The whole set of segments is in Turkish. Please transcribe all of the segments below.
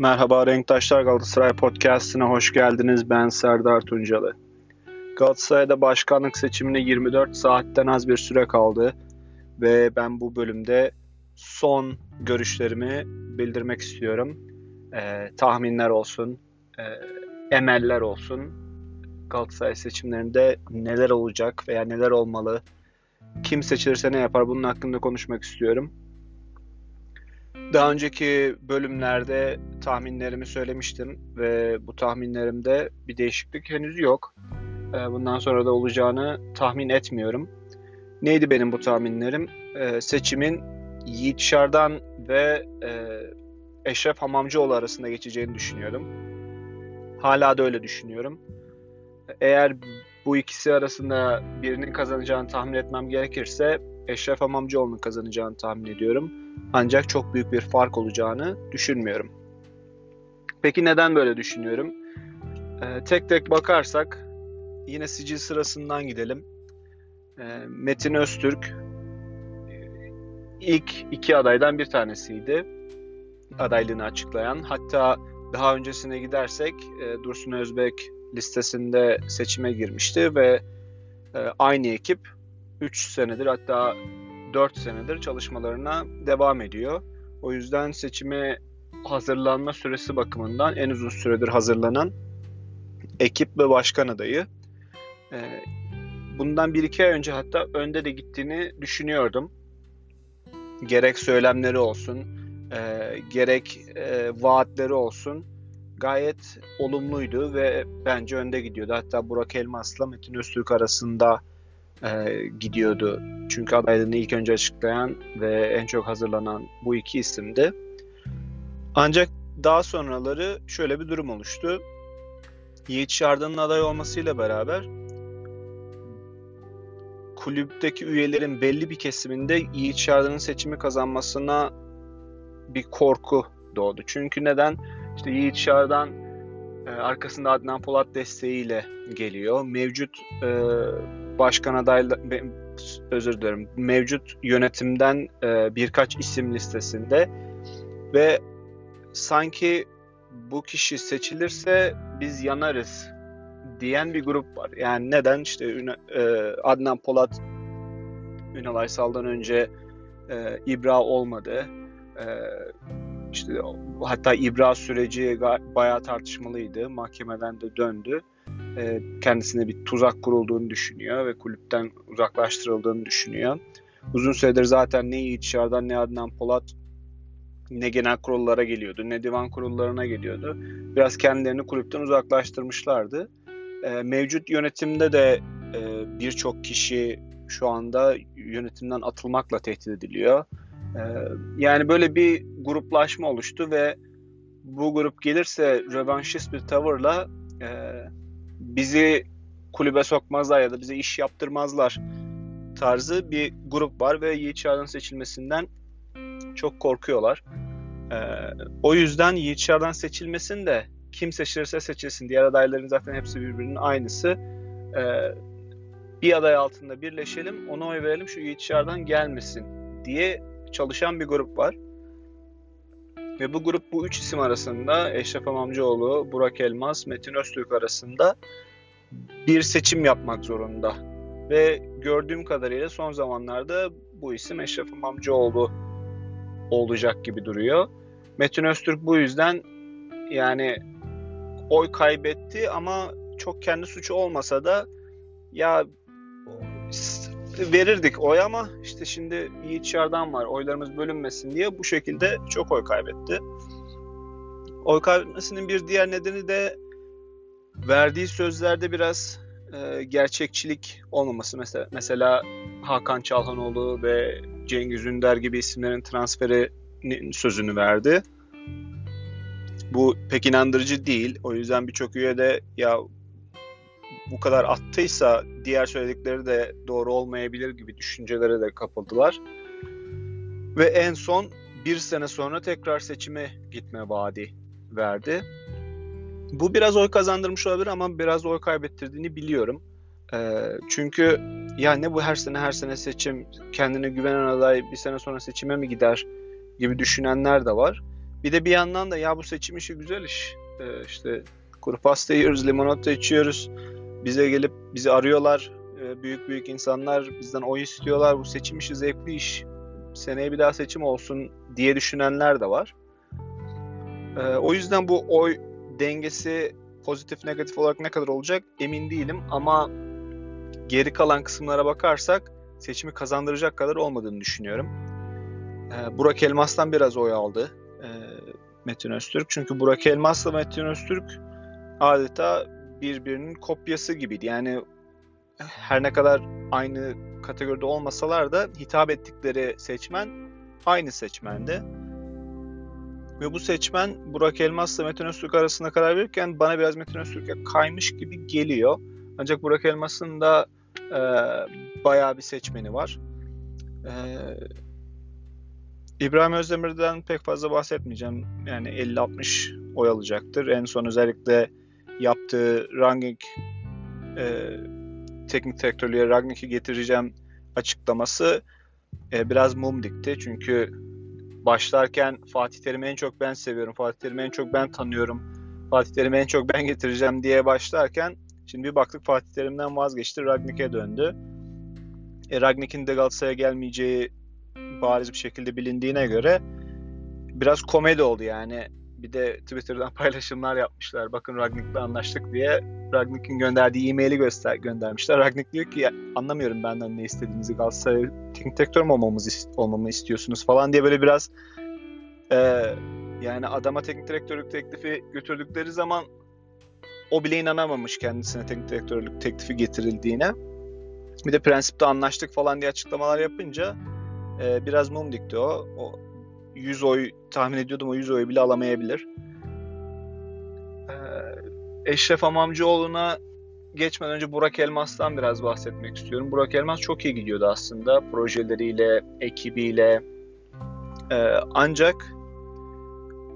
Merhaba Renktaşlar Galatasaray Podcast'ine hoş geldiniz. Ben Serdar Tuncalı. Galatasaray'da başkanlık seçimine 24 saatten az bir süre kaldı ve ben bu bölümde son görüşlerimi bildirmek istiyorum. Ee, tahminler olsun, e, emeller olsun. Galatasaray seçimlerinde neler olacak veya neler olmalı, kim seçilirse ne yapar bunun hakkında konuşmak istiyorum. Daha önceki bölümlerde tahminlerimi söylemiştim ve bu tahminlerimde bir değişiklik henüz yok. Ee, bundan sonra da olacağını tahmin etmiyorum. Neydi benim bu tahminlerim? Ee, seçimin Yiğit Şardan ve e, Eşref Hamamcıoğlu arasında geçeceğini düşünüyordum. Hala da öyle düşünüyorum. Eğer bu ikisi arasında birinin kazanacağını tahmin etmem gerekirse Eşref Hamamcıoğlu'nun kazanacağını tahmin ediyorum. Ancak çok büyük bir fark olacağını düşünmüyorum. Peki neden böyle düşünüyorum? Ee, tek tek bakarsak yine sicil sırasından gidelim. Ee, Metin Öztürk ilk iki adaydan bir tanesiydi. Adaylığını açıklayan. Hatta daha öncesine gidersek e, Dursun Özbek listesinde seçime girmişti ve e, aynı ekip 3 senedir hatta 4 senedir çalışmalarına devam ediyor. O yüzden seçime hazırlanma süresi bakımından en uzun süredir hazırlanan ekip ve başkan adayı. E, bundan 1-2 ay önce hatta önde de gittiğini düşünüyordum. Gerek söylemleri olsun, e, gerek e, vaatleri olsun gayet olumluydu ve bence önde gidiyordu. Hatta Burak Elmas'la Metin Öztürk arasında e, gidiyordu. Çünkü adaylığını ilk önce açıklayan ve en çok hazırlanan bu iki isimdi. Ancak daha sonraları şöyle bir durum oluştu. Yiğit Şardan'ın aday olmasıyla beraber kulüpteki üyelerin belli bir kesiminde Yiğit Şardan'ın seçimi kazanmasına bir korku doğdu. Çünkü neden? İşte Yiğit Şardan e, arkasında Adnan Polat desteğiyle geliyor. Mevcut e, başkan adaylı özür dilerim. Mevcut yönetimden e, birkaç isim listesinde ve sanki bu kişi seçilirse biz yanarız diyen bir grup var. Yani neden işte e, Adnan Polat Ünal Aysal'dan önce e, İbra olmadı. E, işte hatta ibra süreci bayağı tartışmalıydı. Mahkemeden de döndü. Kendisine bir tuzak kurulduğunu düşünüyor ve kulüpten uzaklaştırıldığını düşünüyor. Uzun süredir zaten ne Yiğit Şardan ne Adnan Polat ne genel kurullara geliyordu ne divan kurullarına geliyordu. Biraz kendilerini kulüpten uzaklaştırmışlardı. E, mevcut yönetimde de e, birçok kişi şu anda yönetimden atılmakla tehdit ediliyor. Ee, yani böyle bir gruplaşma oluştu ve bu grup gelirse rövanşist bir tavırla e, bizi kulübe sokmazlar ya da bize iş yaptırmazlar tarzı bir grup var ve Yiğit Çağrı'nın seçilmesinden çok korkuyorlar. Ee, o yüzden Yiğit Çağrı'dan seçilmesin de kim seçilirse seçilsin. Diğer adayların zaten hepsi birbirinin aynısı. Ee, bir aday altında birleşelim, ona oy verelim, şu Yiğit Çağrı'dan gelmesin diye çalışan bir grup var. Ve bu grup bu üç isim arasında Eşref Amamcıoğlu, Burak Elmas, Metin Öztürk arasında bir seçim yapmak zorunda. Ve gördüğüm kadarıyla son zamanlarda bu isim Eşref Amamcıoğlu olacak gibi duruyor. Metin Öztürk bu yüzden yani oy kaybetti ama çok kendi suçu olmasa da ya verirdik oy ama işte şimdi Yiğit Şardan var oylarımız bölünmesin diye bu şekilde çok oy kaybetti. Oy kaybetmesinin bir diğer nedeni de verdiği sözlerde biraz e, gerçekçilik olmaması. Mesela, mesela Hakan Çalhanoğlu ve Cengiz Ünder gibi isimlerin transferi sözünü verdi. Bu pek inandırıcı değil. O yüzden birçok üye de ya bu kadar attıysa diğer söyledikleri de doğru olmayabilir gibi düşüncelere de kapıldılar. Ve en son bir sene sonra tekrar seçime gitme vaadi verdi. Bu biraz oy kazandırmış olabilir ama biraz oy kaybettirdiğini biliyorum. Ee, çünkü ya ne bu her sene her sene seçim, kendine güvenen aday bir sene sonra seçime mi gider gibi düşünenler de var. Bir de bir yandan da ya bu seçim işi güzel iş. Ee, işte kuru pasta yiyoruz, limonata içiyoruz. Bize gelip bizi arıyorlar. Ee, büyük büyük insanlar bizden oy istiyorlar. Bu seçim işi zevkli iş. Seneye bir daha seçim olsun diye düşünenler de var. Ee, o yüzden bu oy dengesi pozitif negatif olarak ne kadar olacak emin değilim ama geri kalan kısımlara bakarsak seçimi kazandıracak kadar olmadığını düşünüyorum. Ee, Burak Elmas'tan biraz oy aldı e, Metin Öztürk. Çünkü Burak Elmas'la Metin Öztürk adeta birbirinin kopyası gibiydi. Yani her ne kadar aynı kategoride olmasalar da hitap ettikleri seçmen aynı seçmendi. Ve bu seçmen Burak Elmas'la Metin Öztürk arasında karar verirken bana biraz Metin Öztürk'e kaymış gibi geliyor. Ancak Burak Elmas'ın da e, bayağı bir seçmeni var. E, İbrahim Özdemir'den pek fazla bahsetmeyeceğim. Yani 50-60 oy alacaktır. En son özellikle yaptığı Rangnick e, teknik direktörlüğe Rangnick'i getireceğim açıklaması e, biraz mum dikti. Çünkü başlarken Fatih Terim'i en çok ben seviyorum, Fatih Terim'i en çok ben tanıyorum, Fatih Terim'i en çok ben getireceğim diye başlarken şimdi bir baktık Fatih Terim'den vazgeçti, Ragnik'e döndü. E, Ragnik'in de Galatasaray'a gelmeyeceği bariz bir şekilde bilindiğine göre biraz komedi oldu yani. Bir de Twitter'dan paylaşımlar yapmışlar. Bakın Ragnik'le anlaştık diye. Ragnik'in gönderdiği e-maili göster göndermişler. Ragnik diyor ki anlamıyorum benden ne istediğinizi. Galatasaray teknik direktör mü olmamız, olmamı istiyorsunuz falan diye böyle biraz e, yani adama teknik direktörlük teklifi götürdükleri zaman o bile inanamamış kendisine teknik direktörlük teklifi getirildiğine. Bir de prensipte anlaştık falan diye açıklamalar yapınca e, biraz mum dikti o. o 100 oy tahmin ediyordum o 100 oyu bile alamayabilir. E, Eşref Amamcıoğlu'na geçmeden önce Burak Elmas'tan biraz bahsetmek istiyorum. Burak Elmas çok iyi gidiyordu aslında projeleriyle, ekibiyle. E, ancak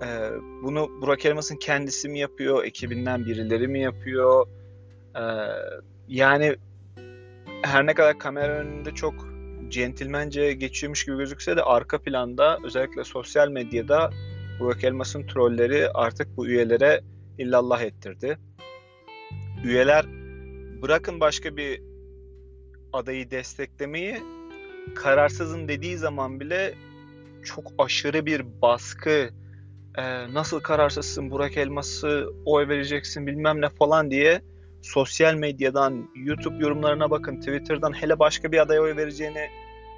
e, bunu Burak Elmas'ın kendisi mi yapıyor, ekibinden birileri mi yapıyor? E, yani her ne kadar kamera önünde çok centilmence geçiyormuş gibi gözükse de arka planda özellikle sosyal medyada Burak Elmas'ın trolleri artık bu üyelere illallah ettirdi. Üyeler bırakın başka bir adayı desteklemeyi kararsızın dediği zaman bile çok aşırı bir baskı e, nasıl kararsızsın Burak Elmas'ı oy vereceksin bilmem ne falan diye sosyal medyadan, YouTube yorumlarına bakın, Twitter'dan hele başka bir adaya oy vereceğini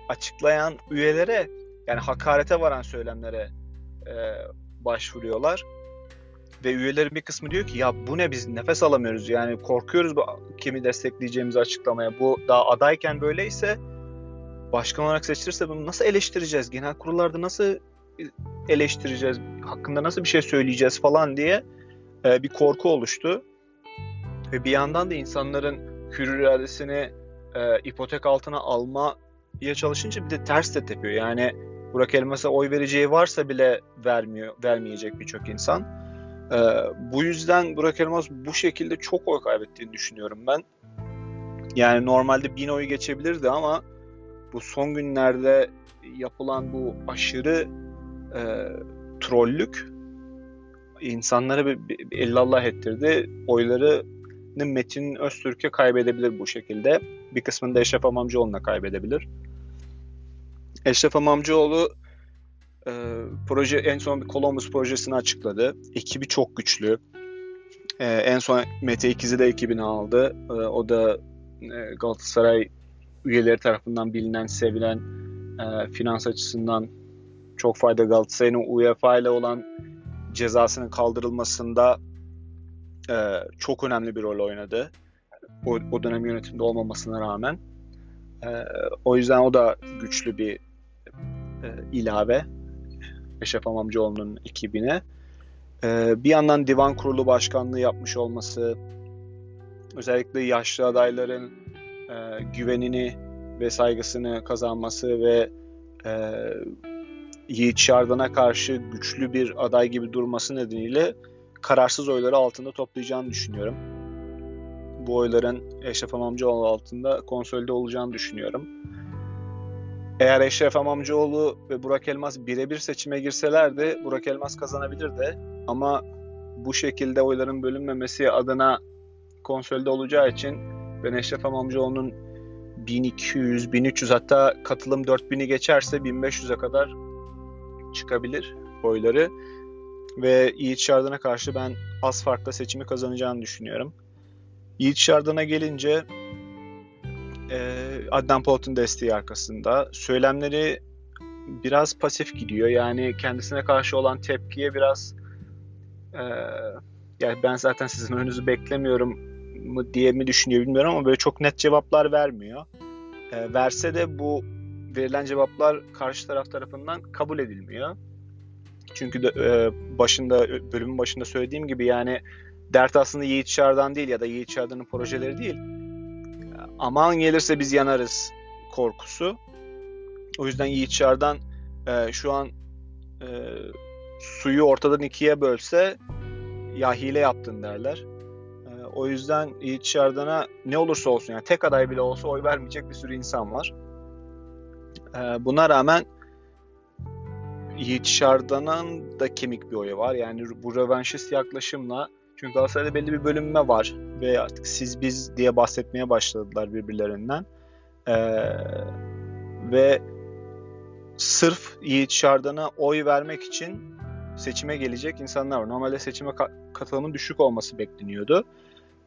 açıklayan üyelere yani hakarete varan söylemlere e, başvuruyorlar. Ve üyelerin bir kısmı diyor ki ya bu ne biz nefes alamıyoruz yani korkuyoruz bu kimi destekleyeceğimizi açıklamaya. Bu daha adayken böyleyse başkan olarak seçilirse bunu nasıl eleştireceğiz? Genel kurullarda nasıl eleştireceğiz? Hakkında nasıl bir şey söyleyeceğiz falan diye e, bir korku oluştu. Ve bir yandan da insanların hür iradesini e, ipotek altına almaya çalışınca bir de ters de tepiyor. Yani Burak Elmas'a oy vereceği varsa bile vermiyor, vermeyecek birçok insan. E, bu yüzden Burak Elmas bu şekilde çok oy kaybettiğini düşünüyorum ben. Yani normalde bin oyu geçebilirdi ama bu son günlerde yapılan bu aşırı e, trollük insanları bir, bir, bir illallah ettirdi. Oyları Metin Öztürk'e kaybedebilir bu şekilde. Bir kısmını da Eşref Amamcıoğlu'na kaybedebilir. Eşref Amamcıoğlu e, proje en son bir Columbus projesini açıkladı. Ekibi çok güçlü. E, en son Mete İkiz'i de ekibine aldı. E, o da e, Galatasaray üyeleri tarafından bilinen, sevilen e, finans açısından çok fayda Galatasaray'ın UEFA ile olan cezasının kaldırılmasında e, çok önemli bir rol oynadı. O, o dönem yönetimde olmamasına rağmen. E, o yüzden o da güçlü bir e, ilave Eşref Amamcıoğlu'nun ekibine. E, bir yandan divan kurulu başkanlığı yapmış olması, özellikle yaşlı adayların e, güvenini ve saygısını kazanması ve e, Yiğit Şardan'a karşı güçlü bir aday gibi durması nedeniyle kararsız oyları altında toplayacağını düşünüyorum. Bu oyların Eşref Amamcıoğlu altında konsolide olacağını düşünüyorum. eğer Eşref Amamcıoğlu ve Burak Elmas birebir seçime girselerdi Burak Elmas kazanabilirdi. Ama bu şekilde oyların bölünmemesi adına konsolide olacağı için ben Eşref Amamcıoğlu'nun 1200, 1300 hatta katılım 4000'i geçerse 1500'e kadar çıkabilir oyları. Ve Yiğit Şardan'a karşı ben az farkla seçimi kazanacağını düşünüyorum. Yiğit Şardan'a gelince e, Adnan Polat'ın desteği arkasında. Söylemleri biraz pasif gidiyor. Yani kendisine karşı olan tepkiye biraz e, yani ben zaten sizin önünüzü beklemiyorum mı diye mi düşünüyor bilmiyorum ama böyle çok net cevaplar vermiyor. E, verse de bu verilen cevaplar karşı taraf tarafından kabul edilmiyor. Çünkü de, e, başında bölümün başında söylediğim gibi yani dert aslında Yiğit Şardan değil ya da Yiğit Şardan'ın projeleri değil. Aman gelirse biz yanarız korkusu. O yüzden Yiğit Şardan e, şu an e, suyu ortadan ikiye bölse ya hile yaptın derler. E, o yüzden Yiğit Şardan'a ne olursa olsun yani tek aday bile olsa oy vermeyecek bir sürü insan var. E, buna rağmen Yiğit Şardan'ın da kemik bir oyu var. Yani bu revanşist yaklaşımla çünkü Galatasaray'da belli bir bölünme var ve artık siz biz diye bahsetmeye başladılar birbirlerinden. Ee, ve sırf Yiğit Şardan'a oy vermek için seçime gelecek insanlar var. Normalde seçime katılımın düşük olması bekleniyordu.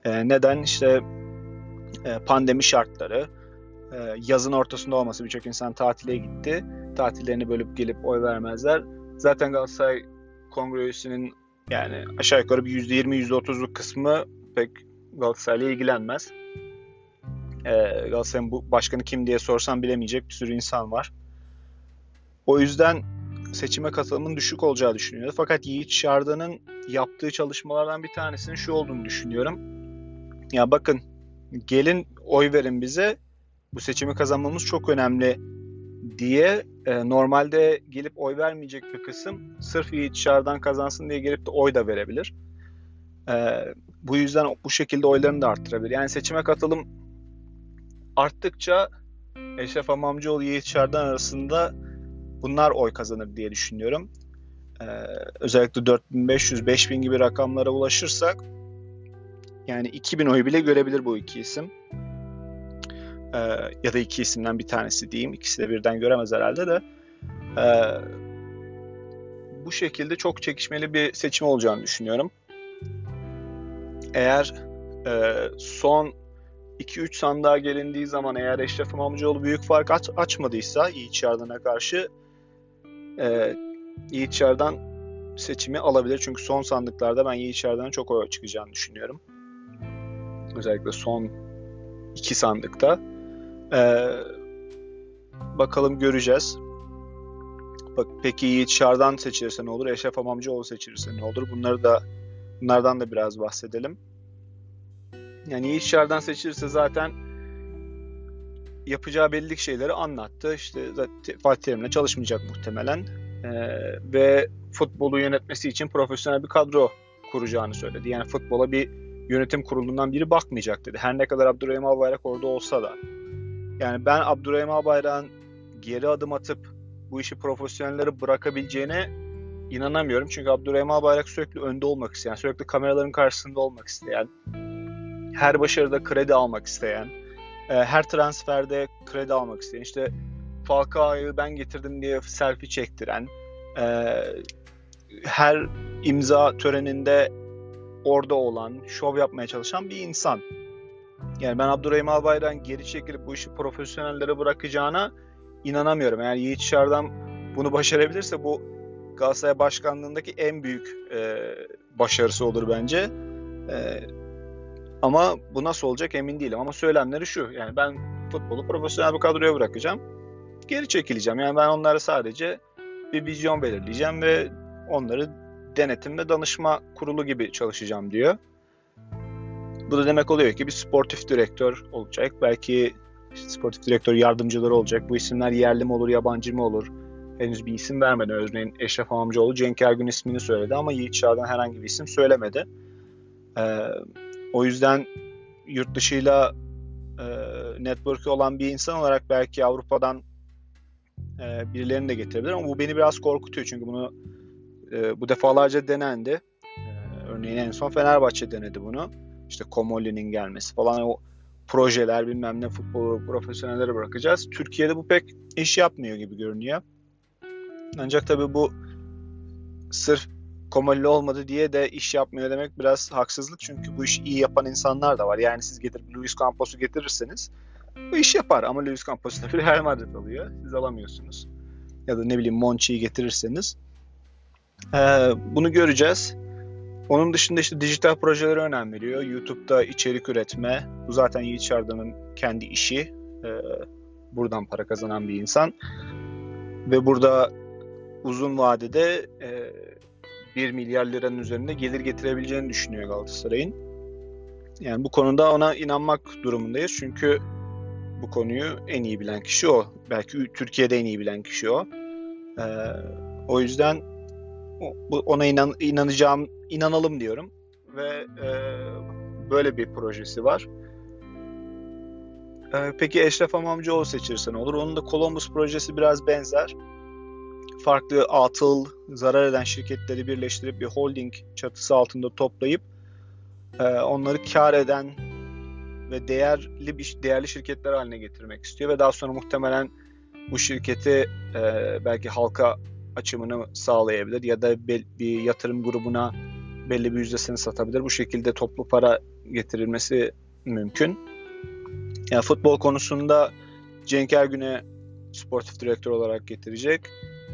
Ee, neden? İşte e, pandemi şartları, e, yazın ortasında olması birçok insan tatile gitti. Tatillerini bölüp gelip oy vermezler. Zaten Galatasaray kongre üyesinin yani aşağı yukarı bir %20 %30'luk kısmı pek Galatasaray'la ilgilenmez. Ee, Galatasaray'ın bu başkanı kim diye sorsam bilemeyecek bir sürü insan var. O yüzden seçime katılımın düşük olacağı düşünüyordu. Fakat Yiğit Şarda'nın yaptığı çalışmalardan bir tanesinin şu olduğunu düşünüyorum. Ya bakın gelin oy verin bize bu seçimi kazanmamız çok önemli diye e, normalde gelip oy vermeyecek bir kısım sırf dışarıdan kazansın diye gelip de oy da verebilir. E, bu yüzden bu şekilde oylarını da arttırabilir. Yani seçime katılım arttıkça Eşref Amamcıoğlu Yiğit arasında bunlar oy kazanır diye düşünüyorum. Ee, özellikle 4500-5000 gibi rakamlara ulaşırsak yani 2000 oy bile görebilir bu iki isim e, ya da iki isimden bir tanesi diyeyim. İkisi de birden göremez herhalde de. E, bu şekilde çok çekişmeli bir seçim olacağını düşünüyorum. Eğer e, son 2-3 sandığa gelindiği zaman eğer Eşref İmamoğlu büyük fark aç, açmadıysa Yiğit Yardan'a karşı e, Yiğit Yardan seçimi alabilir. Çünkü son sandıklarda ben Yiğit Yardan'ın çok oy çıkacağını düşünüyorum. Özellikle son iki sandıkta. Ee, bakalım göreceğiz. Bak peki Yiğit Şardan seçilirse ne olur? Eşref Amamcıoğlu seçilirse ne olur? Bunları da bunlardan da biraz bahsedelim. Yani Yiğit Şardan seçilirse zaten yapacağı belli şeyleri anlattı. İşte Fatih Terim'le çalışmayacak muhtemelen. Ee, ve futbolu yönetmesi için profesyonel bir kadro kuracağını söyledi. Yani futbola bir yönetim kurulundan biri bakmayacak dedi. Her ne kadar Abdurrahim Albayrak orada olsa da. Yani ben Abdurrahim Albayrak'ın geri adım atıp bu işi profesyonellere bırakabileceğine inanamıyorum. Çünkü Abdurrahim Albayrak sürekli önde olmak isteyen, sürekli kameraların karşısında olmak isteyen, her başarıda kredi almak isteyen, e, her transferde kredi almak isteyen, işte Falcao'yu ben getirdim diye selfie çektiren, e, her imza töreninde orada olan, şov yapmaya çalışan bir insan. Yani ben Abdurrahim Albayrak'ın geri çekilip bu işi profesyonellere bırakacağına inanamıyorum. Eğer Yiğit Şardan bunu başarabilirse bu Galatasaray başkanlığındaki en büyük e, başarısı olur bence. E, ama bu nasıl olacak emin değilim. Ama söylemleri şu. Yani ben futbolu profesyonel bir kadroya bırakacağım. Geri çekileceğim. Yani ben onlara sadece bir vizyon belirleyeceğim ve onları denetim ve danışma kurulu gibi çalışacağım diyor. Bu da demek oluyor ki bir sportif direktör olacak. Belki işte sportif direktör yardımcıları olacak. Bu isimler yerli mi olur, yabancı mı olur? Henüz bir isim vermedi. Örneğin Eşref Amcaoğlu Cenk Ergün ismini söyledi ama Yiğit Şah'dan herhangi bir isim söylemedi. Ee, o yüzden yurt dışıyla e, network'ü olan bir insan olarak belki Avrupa'dan e, birilerini de getirebilir ama bu beni biraz korkutuyor çünkü bunu e, bu defalarca denendi. E, örneğin en son Fenerbahçe denedi bunu. İşte Komoli'nin gelmesi falan o projeler bilmem ne futbolu profesyonellere bırakacağız. Türkiye'de bu pek iş yapmıyor gibi görünüyor. Ancak tabii bu sırf Komolli olmadı diye de iş yapmıyor demek biraz haksızlık. Çünkü bu işi iyi yapan insanlar da var. Yani siz getirip Luis Campos'u getirirseniz bu iş yapar. Ama Luis Campos'u da Real Madrid alıyor. Siz alamıyorsunuz. Ya da ne bileyim Monchi'yi getirirseniz. Ee, bunu göreceğiz. Onun dışında işte dijital projelere önem veriyor. YouTube'da içerik üretme. Bu zaten Yiğit Şardan'ın kendi işi. Ee, buradan para kazanan bir insan. Ve burada uzun vadede e, 1 milyar liranın üzerinde gelir getirebileceğini düşünüyor Galatasaray'ın. Yani bu konuda ona inanmak durumundayız. Çünkü bu konuyu en iyi bilen kişi o. Belki Türkiye'de en iyi bilen kişi o. Ee, o yüzden ona inan, inanacağım, inanalım diyorum. Ve e, böyle bir projesi var. E, peki Eşref Amamcıoğlu seçilirse ne olur? Onun da Columbus projesi biraz benzer farklı atıl, zarar eden şirketleri birleştirip bir holding çatısı altında toplayıp e, onları kar eden ve değerli bir değerli şirketler haline getirmek istiyor ve daha sonra muhtemelen bu şirketi e, belki halka açımını sağlayabilir ya da bir yatırım grubuna belli bir yüzdesini satabilir. Bu şekilde toplu para getirilmesi mümkün. Yani futbol konusunda Cenk Ergün'e sportif direktör olarak getirecek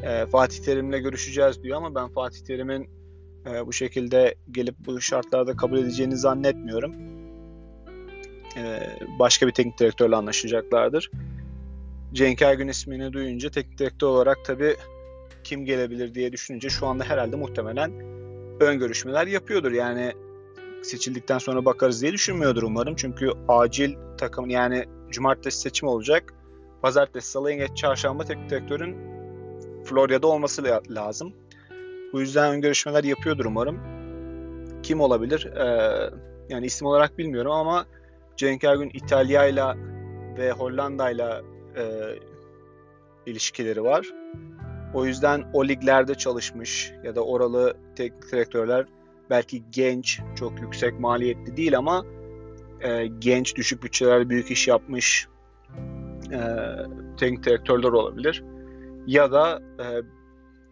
e, Fatih Terim'le görüşeceğiz diyor ama ben Fatih Terim'in e, bu şekilde gelip bu şartlarda kabul edeceğini zannetmiyorum. E, başka bir teknik direktörle anlaşacaklardır. Cenk Ergün ismini duyunca teknik direktör olarak tabii kim gelebilir diye düşününce şu anda herhalde muhtemelen ön görüşmeler yapıyordur. Yani seçildikten sonra bakarız diye düşünmüyordur umarım. Çünkü acil takım yani cumartesi seçim olacak. Pazartesi, salı, yengeç, çarşamba teknik direktörün Florya'da olması lazım. Bu yüzden ön görüşmeler yapıyordur umarım. Kim olabilir? Ee, yani isim olarak bilmiyorum ama Cenk Ergün İtalya ile ve Hollanda ile ilişkileri var. O yüzden o liglerde çalışmış ya da oralı teknik direktörler belki genç, çok yüksek maliyetli değil ama e, genç, düşük bütçelerle büyük iş yapmış e, teknik direktörler olabilir ya da e,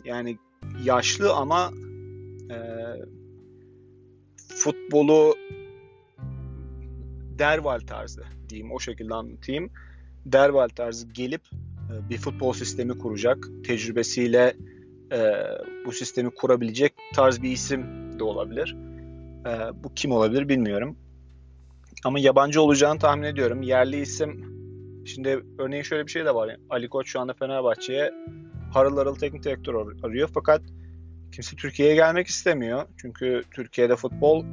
yani yaşlı ama e, futbolu Derval tarzı diyeyim o şekilde anlatayım. Derval tarzı gelip bir futbol sistemi kuracak. Tecrübesiyle e, bu sistemi kurabilecek tarz bir isim de olabilir. E, bu kim olabilir bilmiyorum. Ama yabancı olacağını tahmin ediyorum. Yerli isim Şimdi örneğin şöyle bir şey de var. Ali Koç şu anda Fenerbahçe'ye harıl harıl teknik direktör arıyor. Fakat kimse Türkiye'ye gelmek istemiyor. Çünkü Türkiye'de futbol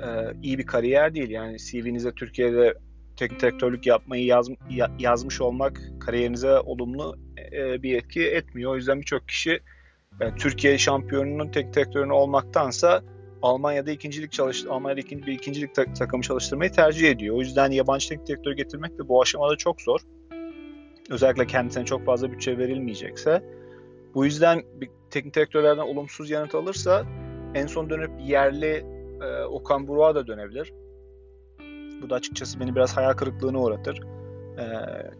e, iyi bir kariyer değil. Yani CV'nize Türkiye'de teknik direktörlük yapmayı yaz, yazmış olmak kariyerinize olumlu e, bir etki etmiyor. O yüzden birçok kişi yani Türkiye şampiyonunun teknik direktörünü olmaktansa Almanya'da ikincilik çalış Almanya'da ikinci bir ikincilik ta- takımı çalıştırmayı tercih ediyor. O yüzden yabancı teknik direktör getirmek de bu aşamada çok zor. Özellikle kendisine çok fazla bütçe verilmeyecekse. Bu yüzden bir teknik direktörlerden olumsuz yanıt alırsa en son dönüp yerli e, Okan Buruk'a da dönebilir. Bu da açıkçası beni biraz hayal kırıklığına uğratır. E,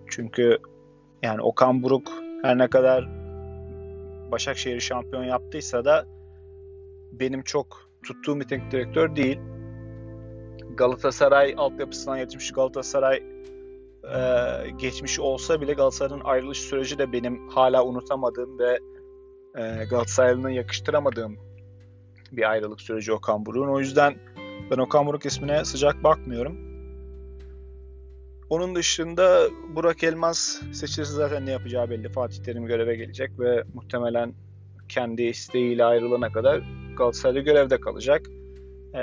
çünkü yani Okan Buruk her ne kadar Başakşehir'i şampiyon yaptıysa da benim çok tuttuğum bir teknik direktör değil. Galatasaray altyapısından yetişmiş Galatasaray e, geçmiş olsa bile Galatasaray'ın ayrılış süreci de benim hala unutamadığım ve e, Galatasaray'ın yakıştıramadığım bir ayrılık süreci Okan Buruk'un. O yüzden ben Okan Buruk ismine sıcak bakmıyorum. Onun dışında Burak Elmas seçilirse zaten ne yapacağı belli. Fatih Terim göreve gelecek ve muhtemelen kendi isteğiyle ayrılana kadar Galatasaray'da görevde kalacak. E,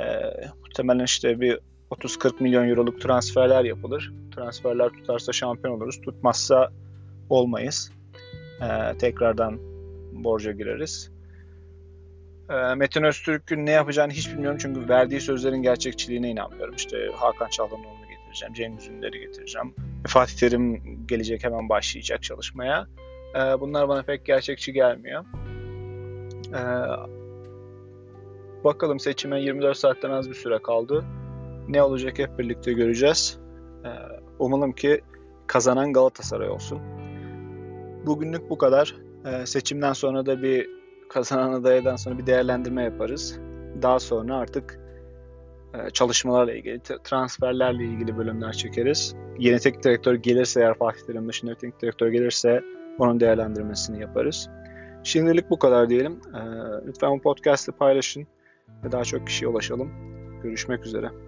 muhtemelen işte bir 30-40 milyon euroluk transferler yapılır. Transferler tutarsa şampiyon oluruz. Tutmazsa olmayız. E, tekrardan borca gireriz. E, Metin Öztürk'ün ne yapacağını hiç bilmiyorum çünkü verdiği sözlerin gerçekçiliğine inanmıyorum. İşte Hakan Çalhanoğlu'nu getireceğim, Cengiz Ünder'i getireceğim. Fatih Terim gelecek hemen başlayacak çalışmaya. e, bunlar bana pek gerçekçi gelmiyor. E, bakalım seçime 24 saatten az bir süre kaldı. Ne olacak hep birlikte göreceğiz. E, umalım ki kazanan Galatasaray olsun. Bugünlük bu kadar. Seçimden sonra da bir kazanan adaydan sonra bir değerlendirme yaparız. Daha sonra artık çalışmalarla ilgili, transferlerle ilgili bölümler çekeriz. Yeni teknik direktör gelirse eğer Fatih Terim dışında bir teknik direktör gelirse onun değerlendirmesini yaparız. Şimdilik bu kadar diyelim. E, lütfen bu podcast'ı paylaşın ve daha çok kişiye ulaşalım. Görüşmek üzere.